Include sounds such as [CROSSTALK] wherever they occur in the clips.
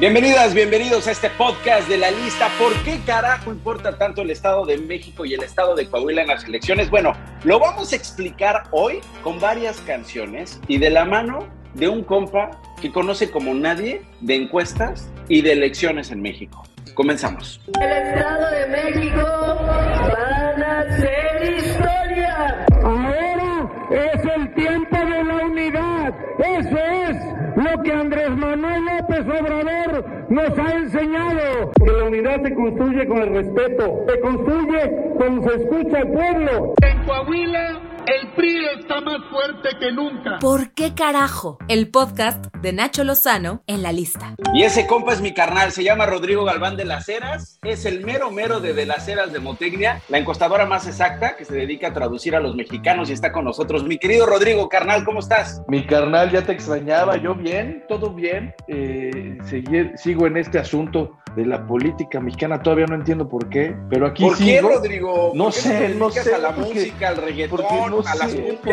Bienvenidas, bienvenidos a este podcast de la lista. ¿Por qué carajo importa tanto el Estado de México y el Estado de Coahuila en las elecciones? Bueno, lo vamos a explicar hoy con varias canciones y de la mano de un compa que conoce como nadie de encuestas y de elecciones en México. Comenzamos. El Estado de México van a hacer historia. Ahora es el tiempo de la unidad. Eso es lo que Andrés Manuel López Obrador nos ha enseñado. Que la unidad se construye con el respeto, se construye cuando se escucha al pueblo. En Coahuila el PRI está más fuerte que nunca. ¿Por qué carajo? El podcast de Nacho Lozano en la lista. Y ese compa es mi carnal, se llama Rodrigo Galván de las Heras, es el mero mero de De las Heras de Motecnia, la encostadora más exacta que se dedica a traducir a los mexicanos y está con nosotros. Mi querido Rodrigo, carnal, ¿cómo estás? Mi carnal, ya te extrañaba, yo bien, todo bien, eh, seguí- sigo en este asunto de la política mexicana, todavía no entiendo por qué, pero aquí ¿Por qué. Rodrigo? No ¿Por qué sé, no sé, a la porque- música, al reggaetón, porque no a las. Ca-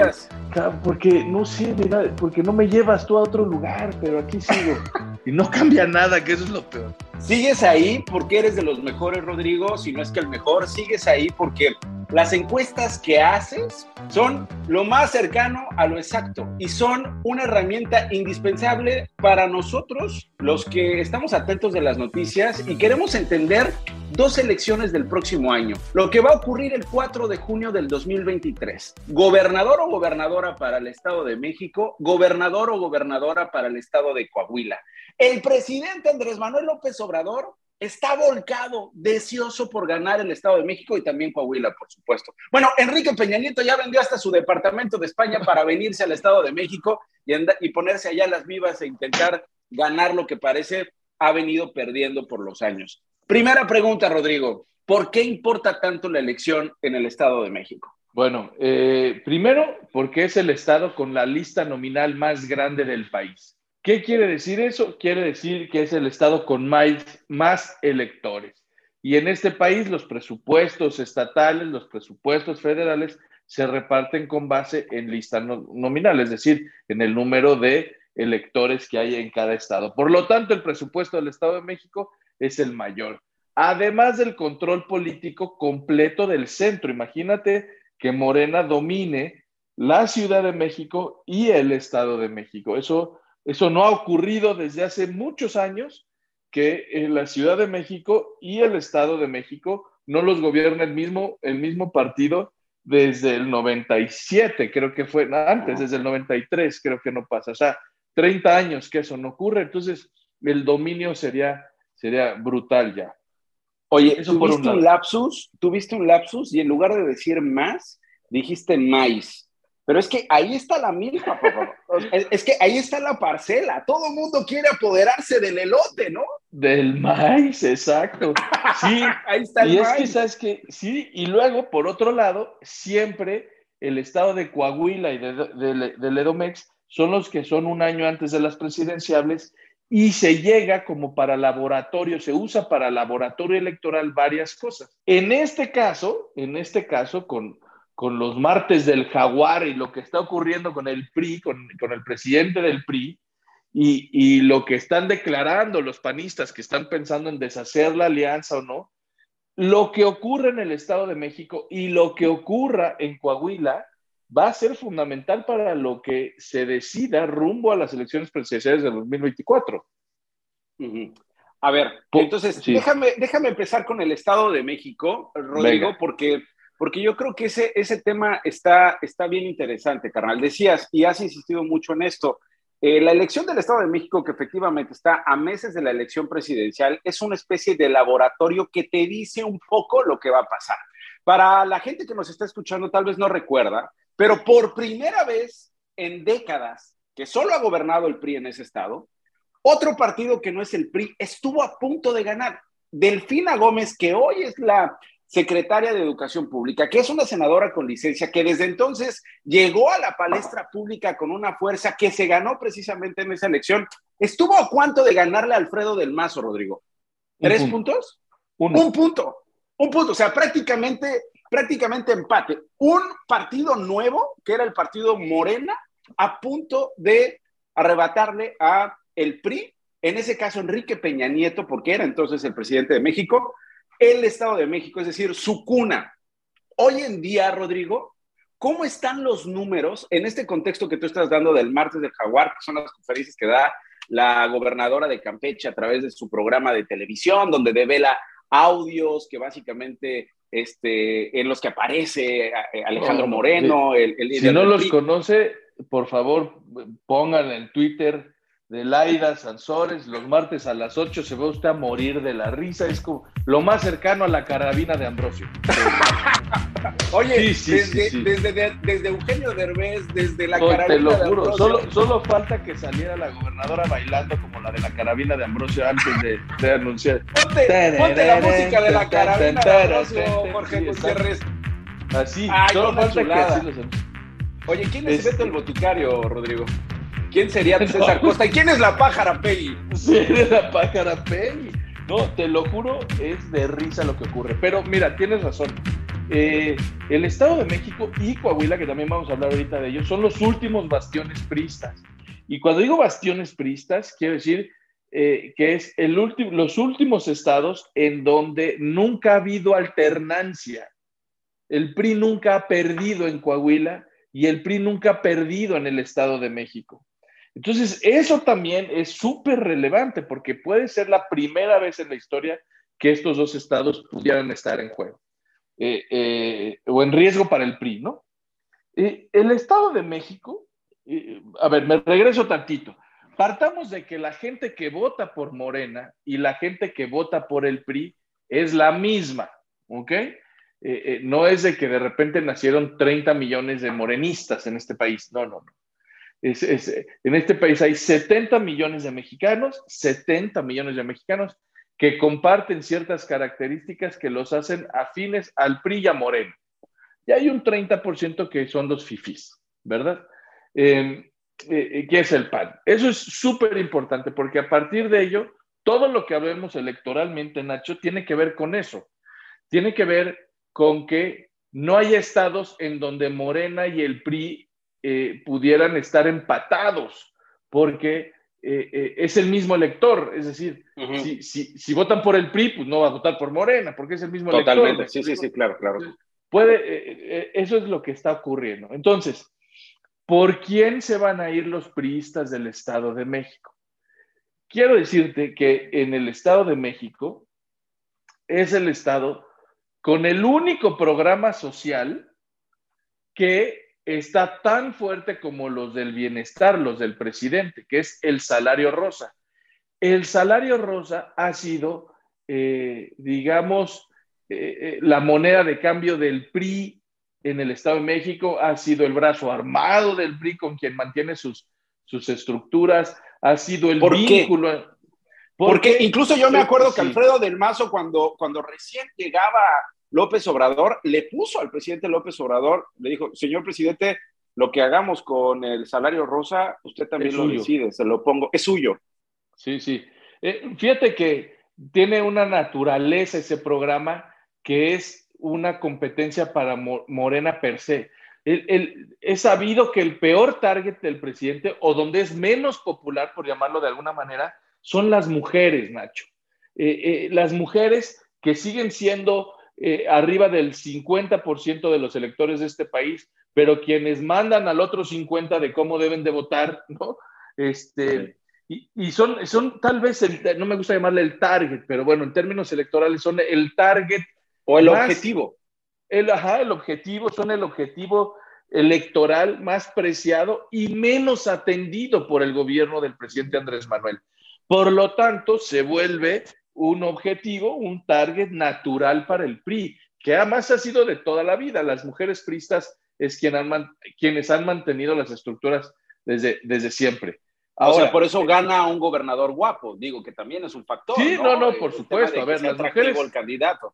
Porque no sé, de nada, porque no me llevas tú a otro lugar, pero aquí sigo. [LAUGHS] y no cambia nada, que eso es lo peor. Sigues ahí porque eres de los mejores, Rodrigo, si no es que el mejor, sigues ahí porque las encuestas que haces son lo más cercano a lo exacto y son una herramienta indispensable para nosotros, los que estamos atentos de las noticias y queremos entender dos elecciones del próximo año, lo que va a ocurrir el 4 de junio del 2023. Gobernador o gobernadora para el Estado de México, gobernador o gobernadora para el Estado de Coahuila. El presidente Andrés Manuel López Obrador está volcado, deseoso por ganar el Estado de México y también Coahuila, por supuesto. Bueno, Enrique Peña Nieto ya vendió hasta su departamento de España para venirse al Estado de México y, y ponerse allá las vivas e intentar ganar lo que parece ha venido perdiendo por los años. Primera pregunta, Rodrigo. ¿Por qué importa tanto la elección en el Estado de México? Bueno, eh, primero, porque es el estado con la lista nominal más grande del país. ¿Qué quiere decir eso? Quiere decir que es el estado con más, más electores. Y en este país los presupuestos estatales, los presupuestos federales se reparten con base en lista no- nominal, es decir, en el número de electores que hay en cada estado. Por lo tanto, el presupuesto del Estado de México es el mayor. Además del control político completo del centro. Imagínate que Morena domine la Ciudad de México y el Estado de México. Eso, eso no ha ocurrido desde hace muchos años que en la Ciudad de México y el Estado de México no los gobierna el mismo, el mismo partido desde el 97, creo que fue antes, desde el 93, creo que no pasa. O sea, 30 años que eso no ocurre, entonces el dominio sería, sería brutal ya. Oye, Eso un tuviste un, lado. lapsus, tuviste un lapsus y en lugar de decir más, dijiste maíz. Pero es que ahí está la papá. [LAUGHS] Es, es que ahí está la parcela. Todo el mundo quiere apoderarse del elote, ¿no? Del maíz, exacto. [LAUGHS] Sí, Ahí está el y es que. ¿sabes que Sí, y luego, por otro lado, siempre el estado de Coahuila y de, de, del Edomex son los que son un año antes de las presidenciables y se llega como para laboratorio, se usa para laboratorio electoral varias cosas. En este caso, en este caso, con, con los martes del jaguar y lo que está ocurriendo con el PRI, con, con el presidente del PRI, y, y, lo que están declarando los panistas que están pensando en deshacer la alianza o no, lo que ocurre en el Estado de México y lo que ocurra en Coahuila va a ser fundamental para lo que se decida rumbo a las elecciones presidenciales de 2024. Uh -huh. A ver, entonces sí. déjame, déjame empezar con el Estado de México, Rodrigo, Venga. porque porque yo creo que ese, ese tema está, está bien interesante, carnal. Decías, y has insistido mucho en esto, eh, la elección del Estado de México, que efectivamente está a meses de la elección presidencial, es una especie de laboratorio que te dice un poco lo que va a pasar. Para la gente que nos está escuchando, tal vez no recuerda, pero por primera vez en décadas que solo ha gobernado el PRI en ese estado, otro partido que no es el PRI estuvo a punto de ganar. Delfina Gómez, que hoy es la secretaria de Educación Pública, que es una senadora con licencia, que desde entonces llegó a la palestra pública con una fuerza que se ganó precisamente en esa elección. ¿Estuvo a cuánto de ganarle a Alfredo del Mazo, Rodrigo? ¿Tres Un puntos? Uno. Un punto. Un punto. O sea, prácticamente, prácticamente empate. Un partido nuevo, que era el partido Morena, a punto de arrebatarle a el PRI en ese caso Enrique Peña Nieto, porque era entonces el presidente de México, el Estado de México, es decir, su cuna. Hoy en día, Rodrigo, ¿cómo están los números en este contexto que tú estás dando del martes del jaguar, que son las conferencias que da la gobernadora de Campeche a través de su programa de televisión, donde devela audios que básicamente este, en los que aparece eh, Alejandro Moreno, el, el Si no los conoce, por favor, pongan en Twitter de Laida Sansores, los martes a las 8 se va usted a morir de la risa, es como lo más cercano a la carabina de Ambrosio. [LAUGHS] Oye, desde, Eugenio Derbez, desde la carabina Te lo juro, solo, solo, falta que saliera la gobernadora bailando como la de la carabina de Ambrosio antes de, anunciar. Ponte, la música de la carabina de Ambrosio, Jorge Gutiérrez. Así, solo falta que así los Oye, ¿quién es Beto el Boticario, Rodrigo? ¿Quién sería [LAUGHS] César Costa? ¿Y quién es la pájara Peggy? [LAUGHS] Sí, es la pájara Peggy. No, te lo juro, es de risa lo que ocurre. Pero mira, tienes razón. Eh, el Estado de México y Coahuila, que también vamos a hablar ahorita de ellos, son los últimos bastiones pristas. Y cuando digo bastiones pristas, quiero decir eh, que es el los últimos estados en donde nunca ha habido alternancia. El PRI nunca ha perdido en Coahuila y el PRI nunca ha perdido en el Estado de México. Entonces, eso también es súper relevante porque puede ser la primera vez en la historia que estos dos estados pudieran estar en juego eh, eh, o en riesgo para el PRI, ¿no? Eh, el Estado de México, a ver, me regreso tantito. Partamos de que la gente que vota por Morena y la gente que vota por el PRI es la misma, ¿ok? no es de que de repente nacieron 30 millones de morenistas en este país, no, no, no en este país hay 70 millones de mexicanos, 70 millones de mexicanos que comparten ciertas características que los hacen afines al PRI y a Moreno. Y hay un 30% que son los fifís, ¿verdad? Em, eh, eh, ¿Qué es el PAN? Eso es súper importante porque a partir de ello, todo lo que hablemos electoralmente, Nacho, tiene que ver con eso. Tiene que ver con que no hay estados en donde Morena y el PRI eh, pudieran estar empatados, porque eh, eh, es el mismo elector, es decir, si, si, votan por el PRI, pues no va a votar por Morena, porque es el mismo elector. Totalmente, sí, sí, sí, claro, claro. Puede, eso es lo que está ocurriendo. Entonces, ¿por quién se van a ir los priistas del Estado de México? Quiero decirte que en el Estado de México es el Estado con el único programa social que está tan fuerte como los del bienestar, los del presidente, que es el salario rosa. El salario rosa ha sido, eh, digamos, eh, eh, la moneda de cambio del PRI en el Estado de México, ha sido el brazo armado del PRI con quien mantiene sus, sus estructuras, ha sido el vínculo. Porque incluso yo me acuerdo que Alfredo del Mazo, cuando, cuando recién llegaba López Obrador le puso al presidente López Obrador, le dijo, señor presidente, lo que hagamos con el salario rosa, usted también lo decide, se lo pongo, es suyo. Sí, sí. Eh, fíjate que tiene una naturaleza ese programa que es una competencia para Morena per se. El, es sabido que el peor target del presidente, o donde es menos popular, por llamarlo de alguna manera, son las mujeres, Nacho. Eh, eh, las mujeres que siguen siendo eh, arriba del 50% de los electores de este país, pero quienes mandan al otro 50% de cómo deben de votar, [LAUGHS] ¿no? Este, y, son, son tal vez, no me gusta llamarle el target, pero bueno, en términos electorales son el target. O el objetivo. El, ajá, el objetivo, son el objetivo electoral más preciado y menos atendido por el gobierno del presidente Andrés Manuel. Por lo tanto, se vuelve un objetivo, un target natural para el PRI, que además ha sido de toda la vida. Las mujeres pristas es quien han, quienes han mantenido las estructuras desde, desde siempre. Ahora, o sea, por eso gana un gobernador guapo, digo que también es un factor. Sí, no, no, por supuesto. A ver, las mujeres. El candidato.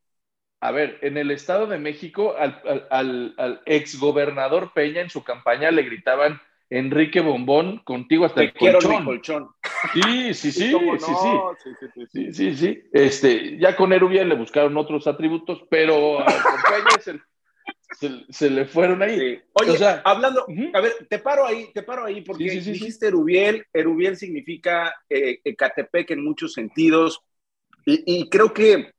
A ver, en el Estado de México, al, al, al exgobernador Peña en su campaña le gritaban Enrique Bombón, contigo hasta el colchón. colchón. [LAUGHS] Sí, sí, sí, sí, sí, sí, sí, Este, ya con Erubiel le buscaron otros atributos, pero Peña es el, se, le fueron ahí. Oye, hablando, a ver, te paro ahí, te paro ahí, porque dijiste Erubiel, Erubiel significa eh, Ecatepec en muchos sentidos, y, creo que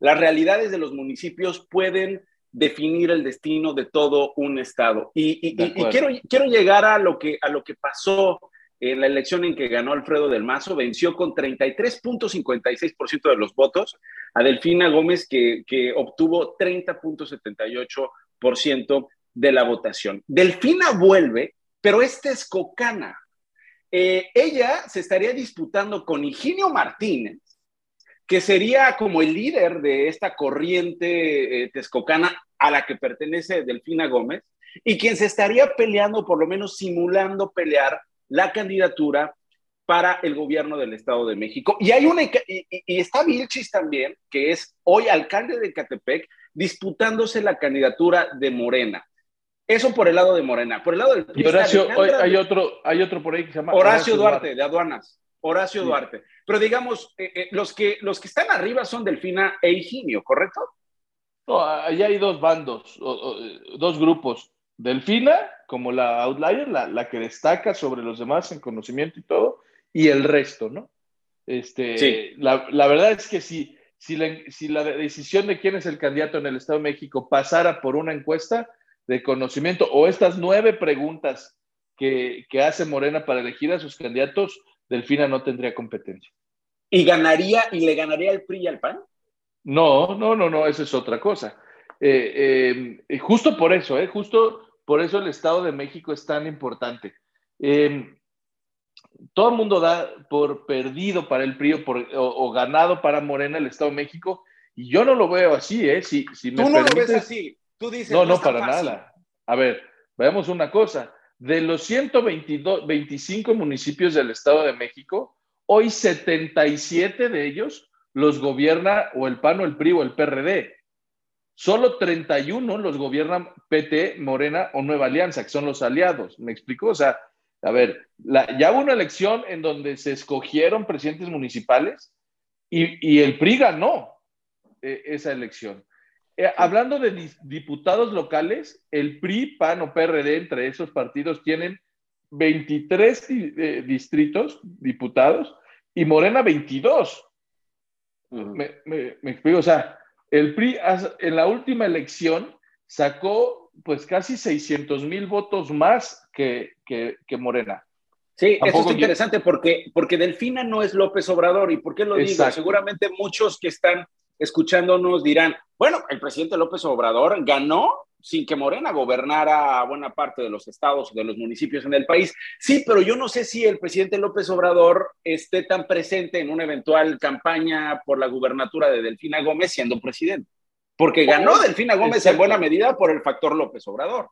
las realidades de los municipios pueden definir el destino de todo un estado. Y, quiero, quiero llegar a lo que, a lo que pasó en la elección en que ganó Alfredo del Mazo, venció con 33.56% de los votos a Delfina Gómez, que, que obtuvo 30.78% de la votación. Delfina vuelve, pero esta es Cocana. Eh, ella se estaría disputando con Higinio Martínez, que sería como el líder de esta corriente eh, texcocana a la que pertenece Delfina Gómez, y quien se estaría peleando, por lo menos simulando pelear la candidatura para el gobierno del Estado de México. Y hay una y, está Vilchis también, que es hoy alcalde de Catepec, disputándose la candidatura de Morena. Eso por el lado de Morena. Por el lado del y Horacio, hay otro, hay otro por ahí que se llama Horacio, Duarte, de aduanas. Horacio Duarte. Pero digamos, eh, eh, los, que, los que están arriba son Delfina e Higinio, ¿correcto? No, allá hay dos bandos, dos grupos. Delfina, como la outlier, la, que destaca sobre los demás en conocimiento y todo, y el resto, ¿no? Este, la, verdad es que si, si, la, si la decisión de quién es el candidato en el Estado de México pasara por una encuesta de conocimiento o estas nueve preguntas que, que hace Morena para elegir a sus candidatos, Delfina no tendría competencia. ¿Y ganaría y le ganaría el PRI y al PAN? No, no, no, no, eso es otra cosa. Eh, eh, justo por eso, eh, justo por eso el Estado de México es tan importante. Eh, todo el mundo da por perdido para el PRI o, ganado para Morena el Estado de México, y yo no lo veo así, ¿eh? Si, si me Tú no lo ves así. Tú dices, no, no, para nada. A ver, veamos una cosa. De los 125 municipios del Estado de México, hoy 77 de ellos los gobierna o el PAN o el PRI o el PRD. Solo 31 los gobiernan PT, Morena o Nueva Alianza, que son los aliados. ¿Me explico? O sea, a ver, ya hubo una elección en donde se escogieron presidentes municipales y, el PRI ganó eh, esa elección. Eh, hablando de diputados locales, el PRI, PAN o PRD, entre esos partidos, tienen 23 eh, distritos diputados y Morena 22. Me, me, explico, o sea, el PRI en la última elección sacó pues casi 600 mil votos más que, Morena. Sí, eso es interesante porque, porque Delfina no es López Obrador. ¿Y por qué lo digo? Seguramente muchos que están escuchándonos dirán, bueno, el presidente López Obrador ganó sin que Morena gobernara buena parte de los estados o de los municipios en el país. Sí, pero yo no sé si el presidente López Obrador esté tan presente en una eventual campaña por la gubernatura de Delfina Gómez siendo presidente, porque ganó Delfina Gómez en buena medida por el factor López Obrador.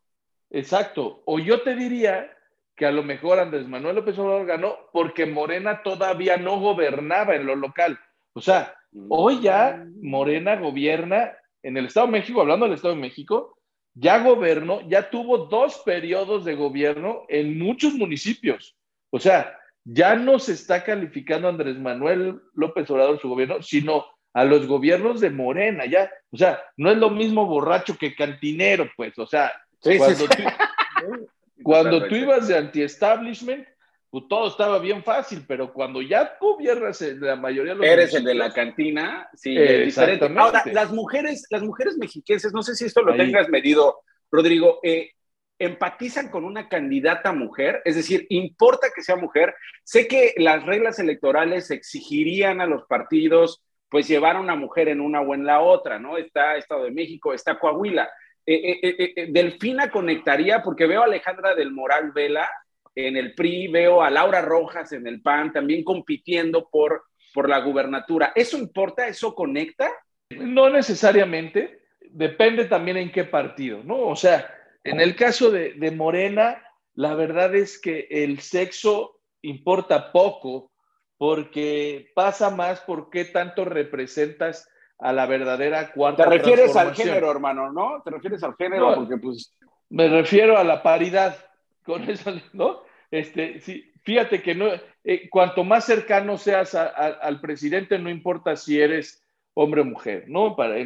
Exacto. O yo te diría que a lo mejor Andrés Manuel López Obrador ganó porque Morena todavía no gobernaba en lo local. O sea, hoy ya mm. Morena gobierna en el Estado de México, hablando del Estado de México, ya gobernó, ya tuvo dos periodos de gobierno en muchos municipios. O sea, ya no se está calificando a Andrés Manuel López Obrador su gobierno, sino a los gobiernos de Morena, ya, o sea, no es lo mismo borracho que cantinero, pues, o sea, [LAUGHS] cuando, Tú, cuando tú ibas de anti-establishment, pues todo estaba bien fácil, pero cuando ya gobiernas la mayoría de los Eres el de la cantina, sí, diferente. Ahora, las mujeres, las mujeres mexiquenses, no sé si esto lo tengas medido, Rodrigo, eh, empatizan con una candidata mujer, es decir, importa que sea mujer. Sé que las reglas electorales exigirían a los partidos pues llevar a una mujer en una o en la otra, ¿no? Está Estado de México, está Coahuila. Eh, eh, Delfina conectaría, porque veo a Alejandra del Moral Vela, en el PRI, veo a Laura Rojas en el PAN también compitiendo por, por la gubernatura. ¿Eso importa? ¿Eso conecta? No necesariamente, depende también en qué partido, ¿no? O sea, en el caso de, Morena, la verdad es que el sexo importa poco porque pasa más por qué tanto representas a la verdadera cuarta Te refieres al género, hermano, ¿no? Te refieres al género porque pues... Me refiero a la paridad con [LAUGHS] eso, ¿no? Este, sí, fíjate que no, eh, cuanto más cercano seas al presidente, no importa si eres hombre o mujer, ¿no? Para,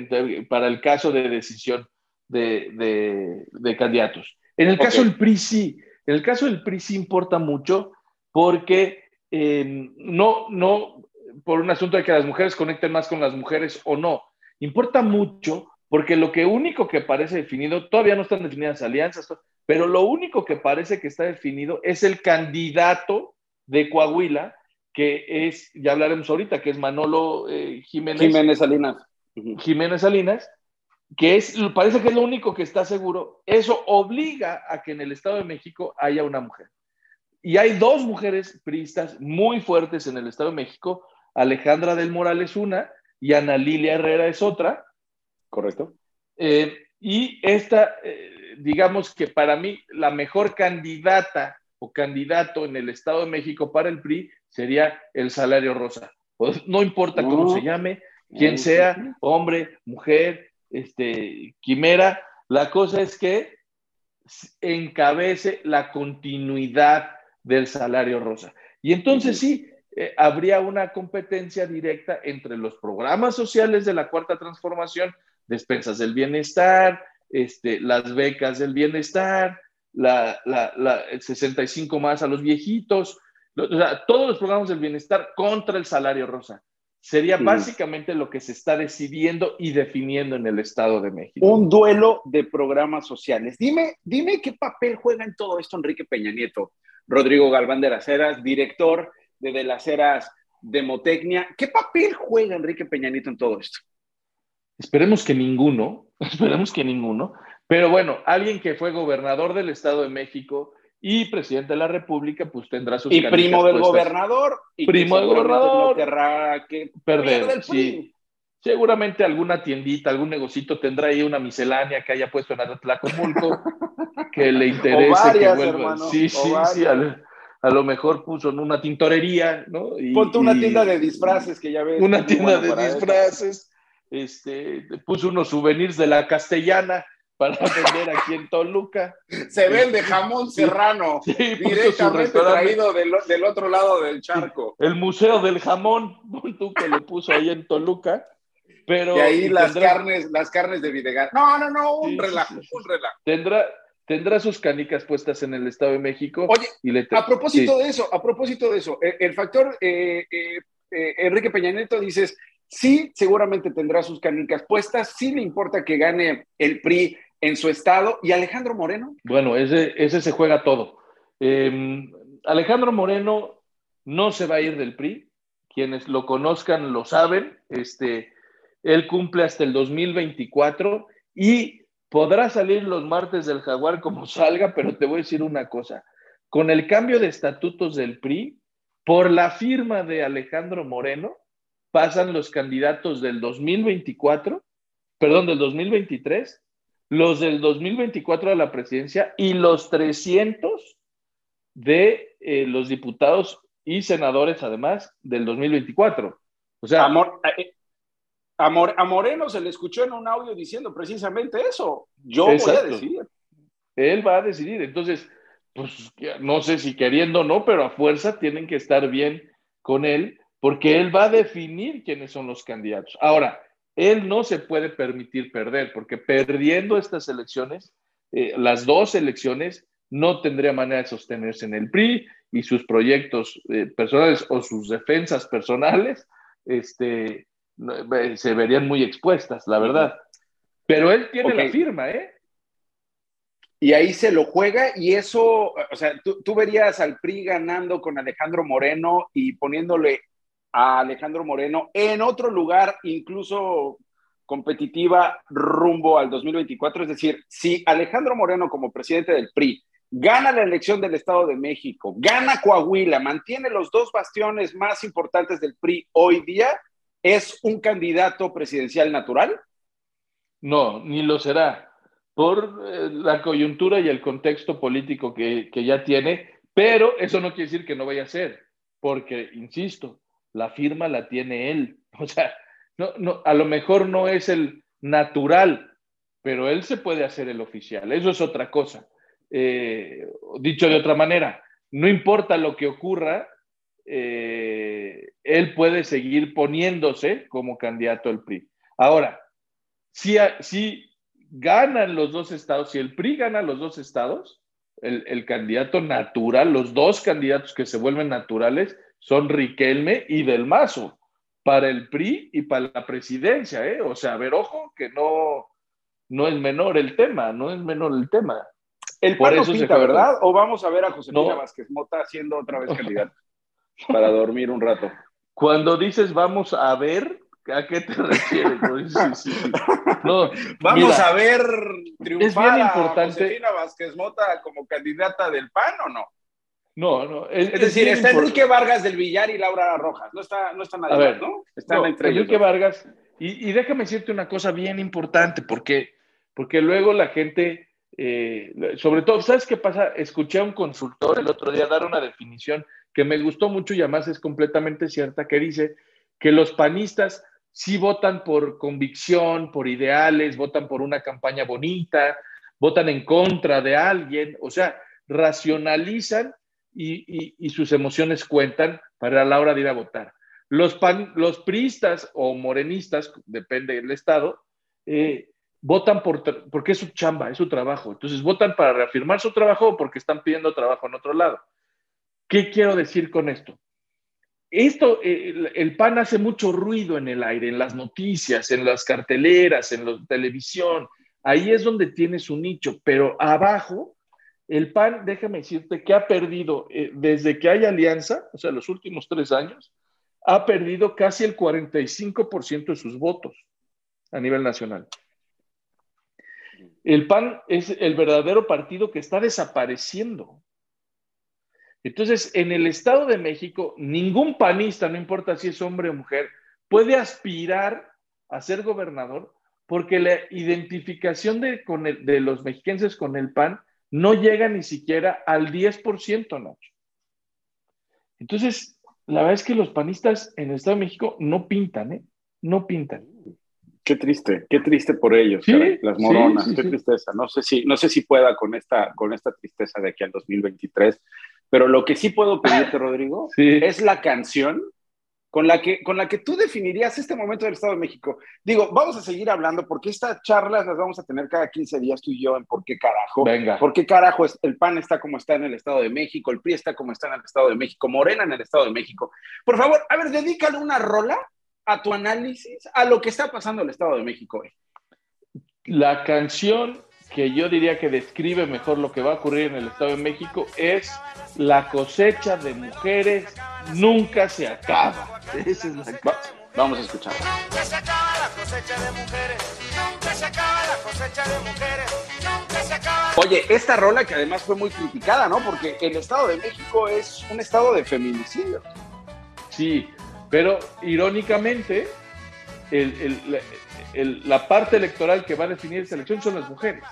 para el caso de decisión. de, de, candidatos. En el caso del PRI sí, en el caso del PRI sí importa mucho porque em, no, no por un asunto de que las mujeres conecten más con las mujeres o no, importa mucho porque lo que único que parece definido, todavía no están definidas alianzas, pero lo único que parece que está definido es el candidato de Coahuila, que es, ya hablaremos ahorita, que es Manolo eh, Jiménez. Jiménez Salinas. Jiménez Salinas, que es, parece que es lo único que está seguro. Eso obliga a que en el Estado de México haya una mujer. Y hay dos mujeres priistas muy fuertes en el Estado de México. Alejandra del Moral es una y Ana Lilia Herrera es otra. Correcto. Eh, y esta, eh, digamos que para mí, la mejor candidata o candidato en el Estado de México para el PRI sería el salario rosa. Pues, no importa cómo se llame, quién sea, hombre, mujer, este, quimera, la cosa es que encabece la continuidad del salario rosa. Y entonces sí, eh, habría una competencia directa entre los programas sociales de la cuarta transformación, despensas del bienestar, este, las becas del bienestar, la, la, el 65 más a los viejitos, todos los programas del bienestar contra el salario rosa. Sería básicamente lo que se está decidiendo y definiendo en el Estado de México. Un duelo de programas sociales. Dime, dime qué papel juega en todo esto Enrique Peña Nieto, Rodrigo Galván de las Heras, director de De las Heras Demotecnia. ¿Qué papel juega Enrique Peña Nieto en todo esto? Esperemos que ninguno, [LAUGHS] esperemos que ninguno, pero bueno, alguien que fue gobernador del Estado de México y presidente de la República, pues tendrá sus Y primo del gobernador. Y primo del gobernador. No querrá que perder. Sí. Seguramente alguna tiendita, algún negocito tendrá ahí una miscelánea que haya puesto en Atlacomulco [LAUGHS] que le interese que vuelva. sí, sí, sí. A, lo mejor puso en una tintorería, ¿no? Y, Ponte una tienda de disfraces que ya ves. Una tienda de disfraces. Este, puso unos souvenirs de la castellana para [LAUGHS] vender aquí en Toluca. Se vende jamón serrano, directamente traído del, otro lado del charco. El Museo del Jamón, [LAUGHS] tú que lo puso ahí en Toluca. Pero, y ahí las carnes, las carnes de Videgar. No, no, no, un relajo, un relajo. Tendrá, tendrá sus canicas puestas en el Estado de México. Oye, a propósito de eso, a propósito de eso, el, factor eh, eh, eh, Enrique Peña Nieto dices, sí, seguramente tendrá sus canicas puestas, sí le importa que gane el PRI en su estado. ¿Y Alejandro Moreno? Bueno, ese, ese se juega todo. Em, Alejandro Moreno no se va a ir del PRI. Quienes lo conozcan lo saben. Este, él cumple hasta el 2024 y podrá salir los martes del jaguar como [LAUGHS] salga, pero te voy a decir una cosa. Con el cambio de estatutos del PRI, por la firma de Alejandro Moreno, pasan los candidatos del 2024, perdón, del 2023 los del 2024 a la presidencia y los 300 de eh, los diputados y senadores, además, del 2024. O sea, Amor, eh, a, Moreno se le escuchó en un audio diciendo precisamente eso. Yo voy a decidir. Él va a decidir. Entonces, pues no sé si queriendo o no, pero a fuerza tienen que estar bien con él, porque él va a definir quiénes son los candidatos. Ahora, él no se puede permitir perder, porque perdiendo estas elecciones, eh, las dos elecciones, no tendría manera de sostenerse en el PRI y sus proyectos eh, personales o sus defensas personales este, eh, se verían muy expuestas, la verdad. Pero él tiene la firma, ¿eh? Y ahí se lo juega y eso, o sea, tú, tú verías al PRI ganando con Alejandro Moreno y poniéndole a Alejandro Moreno en otro lugar, incluso competitiva rumbo al 2024. Es decir, si Alejandro Moreno como presidente del PRI gana la elección del Estado de México, gana Coahuila, mantiene los dos bastiones más importantes del PRI hoy día, ¿es un candidato presidencial natural? No, ni lo será, por eh, la coyuntura y el contexto político que, que ya tiene, pero eso no quiere decir que no vaya a ser, porque, insisto, la firma la tiene él. [LAUGHS] O sea, no, no, a lo mejor no es el natural, pero él se puede hacer el oficial. Eso es otra cosa. Eh, dicho de otra manera, no importa lo que ocurra, eh, él puede seguir poniéndose como candidato al PRI. Ahora, sí, sí ganan los dos estados, si el PRI gana los dos estados, el, candidato natural, los dos candidatos que se vuelven naturales son Riquelme y Del Mazo, para el PRI y para la presidencia, ¿eh? O sea, a ver, ojo, que no, no es menor el tema, no es menor el tema. El PAN no pinta, ¿verdad? ¿O vamos a ver a José no. Vázquez Mota siendo otra vez [LAUGHS] candidato para dormir un rato? Cuando dices vamos a ver, ¿a qué te [LAUGHS] refieres? Sí, sí, no, vamos mira, a ver triunfar es bien importante. a Josefina Vázquez Mota como candidata del PAN o no? No, no. Es, es decir, está Enrique Vargas del Villar y Laura Rojas. No está, no está nadie, a ver, ¿no? Están no, entre Enrique ellos, Vargas. Y, y, déjame decirte una cosa bien importante, porque, porque luego la gente, eh, sobre todo, ¿sabes qué pasa? Escuché a un consultor el otro día dar una definición que me gustó mucho y además es completamente cierta, que dice que los panistas sí votan por convicción, por ideales, votan por una campaña bonita, votan en contra de alguien, o sea, racionalizan y, sus emociones cuentan para la hora de ir a votar. Los, pan, los priistas o morenistas, depende del estado, eh, votan por, porque es su chamba, es su trabajo. Entonces votan para reafirmar su trabajo o porque están pidiendo trabajo en otro lado. ¿Qué quiero decir con esto? Esto, el, el, PAN hace mucho ruido en el aire, en las noticias, en las carteleras, en la televisión. Ahí es donde tiene su nicho, pero abajo el PAN, déjame decirte que ha perdido, eh, desde que hay alianza, o sea, los últimos tres años, ha perdido casi el 45% de sus votos a nivel nacional. El PAN es el verdadero partido que está desapareciendo. Entonces, en el Estado de México, ningún panista, no importa si es hombre o mujer, puede aspirar a ser gobernador porque la identificación de, de los mexiquenses con el PAN no llega ni siquiera al 10%, Nacho. Entonces, la verdad es que los panistas en el Estado de México no pintan, ¿eh? No pintan. Qué triste, qué triste por ellos, ¿Sí? caray, las moronas, sí, sí, qué tristeza. No sé si, no sé si pueda con esta, con esta tristeza de aquí al 2023, pero lo que sí puedo pedirte, Rodrigo, es la canción con la, que, con la que tú definirías este momento del Estado de México. Digo, vamos a seguir hablando porque estas charlas las vamos a tener cada 15 días tú y yo en por qué carajo. Venga. ¿Por qué carajo es, el PAN está como está en el Estado de México, el PRI está como está en el Estado de México, Morena en el Estado de México? Por favor, a ver, dedícale una rola a tu análisis a lo que está pasando en el Estado de México hoy. La canción que yo diría que describe mejor lo que va a ocurrir en el Estado de México es la cosecha de mujeres nunca se acaba. Esa es la Va, Vamos a escuchar. Nunca se acaba la cosecha de mujeres. Nunca se acaba la cosecha de mujeres. Nunca se acaba. Oye, esta rola que además fue muy criticada, ¿no? Porque el Estado de México es un estado de feminicidio. Sí, pero irónicamente, el, el, el, la parte electoral que va a definir esa elección son las mujeres.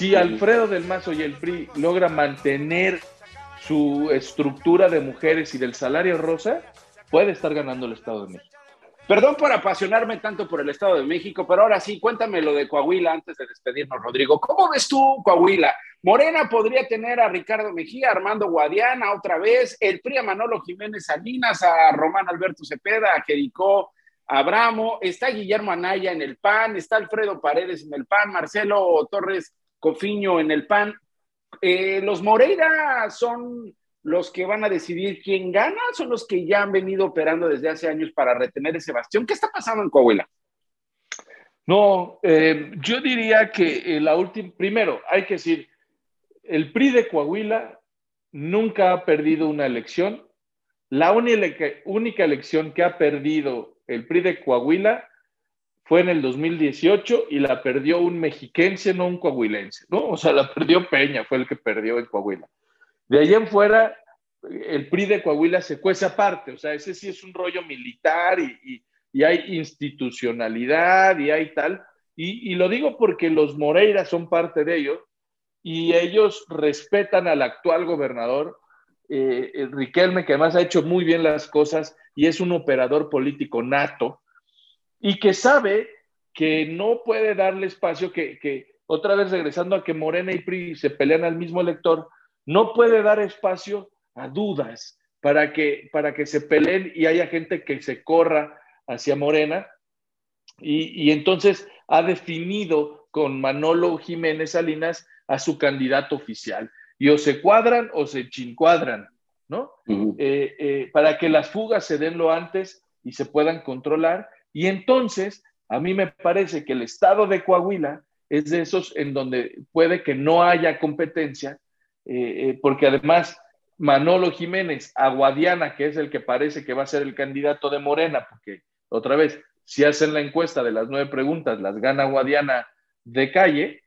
Si Alfredo del Mazo y el PRI logra mantener su estructura de mujeres y del salario rosa, puede estar ganando el Estado de México. Perdón por apasionarme tanto por el Estado de México, pero ahora sí, cuéntame lo de Coahuila antes de despedirnos, Rodrigo. ¿Cómo ves tú, Coahuila? Morena podría tener a Ricardo Mejía, Armando Guadiana otra vez, el PRI a Manolo Jiménez Salinas, a Román Alberto Cepeda, a Jericó Abramo, está Guillermo Anaya en el PAN, está Alfredo Paredes en el PAN, Marcelo Torres Cofiño en el PAN. Eh, los Moreira son los que van a decidir quién gana, son los que ya han venido operando desde hace años para retener ese bastión. ¿Qué está pasando en Coahuila? No, eh, yo diría que eh, la última, primero, hay que decir, el PRI de Coahuila nunca ha perdido una elección. La única, única elección que ha perdido el PRI de Coahuila fue en el 2018 y la perdió un mexiquense, no un coahuilense, ¿no? O sea, la perdió Peña, fue el que perdió en Coahuila. De ahí en fuera, el PRI de Coahuila se cuece aparte, o sea, ese sí es un rollo militar y, y, hay institucionalidad y hay tal. Y, y, lo digo porque los Moreira son parte de ellos y ellos respetan al actual gobernador, eh, Riquelme, que además ha hecho muy bien las cosas y es un operador político nato y que sabe que no puede darle espacio, que, que otra vez regresando a que Morena y PRI se pelean al mismo elector, no puede dar espacio a dudas para que, para que se peleen y haya gente que se corra hacia Morena. Y, y entonces ha definido con Manolo Jiménez Salinas a su candidato oficial. Y o se cuadran o se chincuadran, ¿no? Eh, eh, para que las fugas se den lo antes y se puedan controlar. Y entonces, a mí me parece que el estado de Coahuila es de esos en donde puede que no haya competencia, eh, porque además Manolo Jiménez, Aguadiana, que es el que parece que va a ser el candidato de Morena, porque otra vez, si hacen la encuesta de las nueve preguntas, las gana Aguadiana de calle,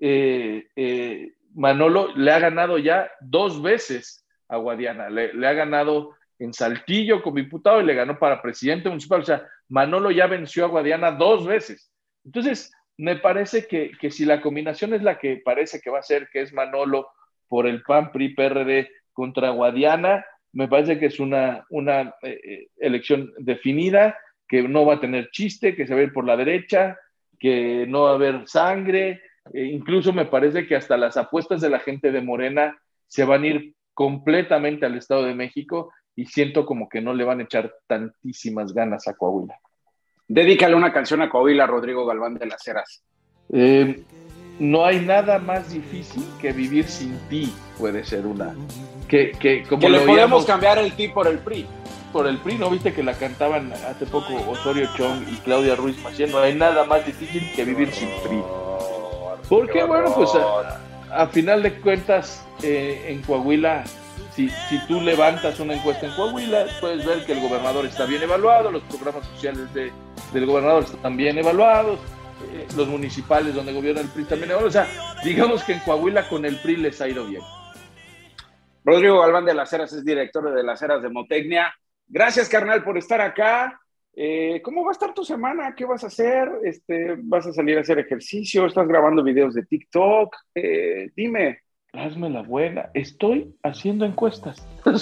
eh, eh, Manolo le ha ganado ya dos veces a Guadiana, le, ha ganado en Saltillo como diputado y le ganó para presidente municipal, o sea, Manolo ya venció a Guadiana dos veces. Entonces, me parece que, que si la combinación es la que parece que va a ser, que es Manolo por el PAN, PRI, PRD, contra Guadiana, me parece que es una, una eh, eh, elección definida, que no va a tener chiste, que se va a ir por la derecha, que no va a haber sangre. E incluso me parece que hasta las apuestas de la gente de Morena se van a ir completamente al Estado de México y siento como que no le van a echar tantísimas ganas a Coahuila. Dedícale una canción a Coahuila, Rodrigo Galván de las Heras. Eh, no hay nada más difícil que vivir sin ti, puede ser una. Que, que como le podemos cambiar el ti por el PRI. Por el PRI, ¿no viste que la cantaban hace poco Osorio Chong y Claudia Ruiz Maciel? No hay nada más difícil que vivir sin PRI. Porque, bueno, pues a, final de cuentas, eh, en Coahuila, si, si tú levantas una encuesta en Coahuila, puedes ver que el gobernador está bien evaluado, los programas sociales de, del gobernador están bien evaluados, eh, los municipales donde gobierna el PRI también. O sea, digamos que en Coahuila con el PRI les ha ido bien. Rodrigo Galván de las Heras es director de las Heras de Motecnia. Gracias, carnal, por estar acá. Eh, ¿Cómo va a estar tu semana? ¿Qué vas a hacer? Este, ¿Vas a salir a hacer ejercicio? ¿Estás grabando videos de TikTok? Eh, dime hazme la buena, estoy haciendo encuestas. [LAUGHS]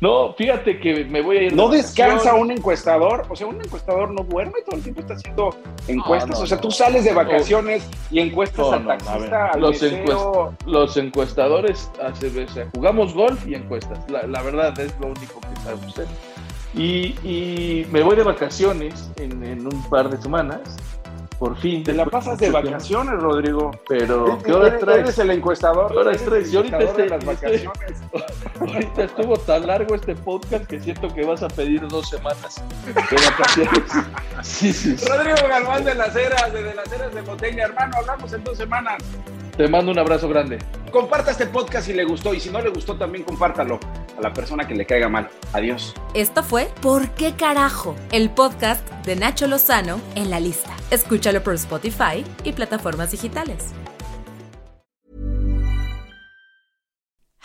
no, fíjate que me voy a ir. ¿No descansa un encuestador? O sea, un encuestador no duerme, todo el tiempo está haciendo encuestas. o sea, tú sales de vacaciones y encuestas al taxista, los, los, encuestadores, jugamos golf y encuestas. La, verdad es lo único que sabe usted. Y, me voy de vacaciones en, en un par de semanas por fin. Te la pasas de vacaciones, Rodrigo. Pero, ¿qué hora traes? Eres el encuestador. ¿Qué hora traes? Yo ahorita, estoy, las vacaciones. [LAUGHS] ahorita estuvo tan largo este podcast que siento que vas a pedir dos semanas de vacaciones. [LAUGHS] sí, sí, Rodrigo Galván de las Heras, de, de las Heras de Monteña. Hermano, hablamos en dos semanas. Te mando un abrazo grande. Comparta este podcast si le gustó y si no le gustó también compártalo a la persona que le caiga mal. Adiós. Esto fue ¿Por qué carajo? El podcast de Nacho Lozano en la lista. Escúchalo por Spotify y plataformas digitales.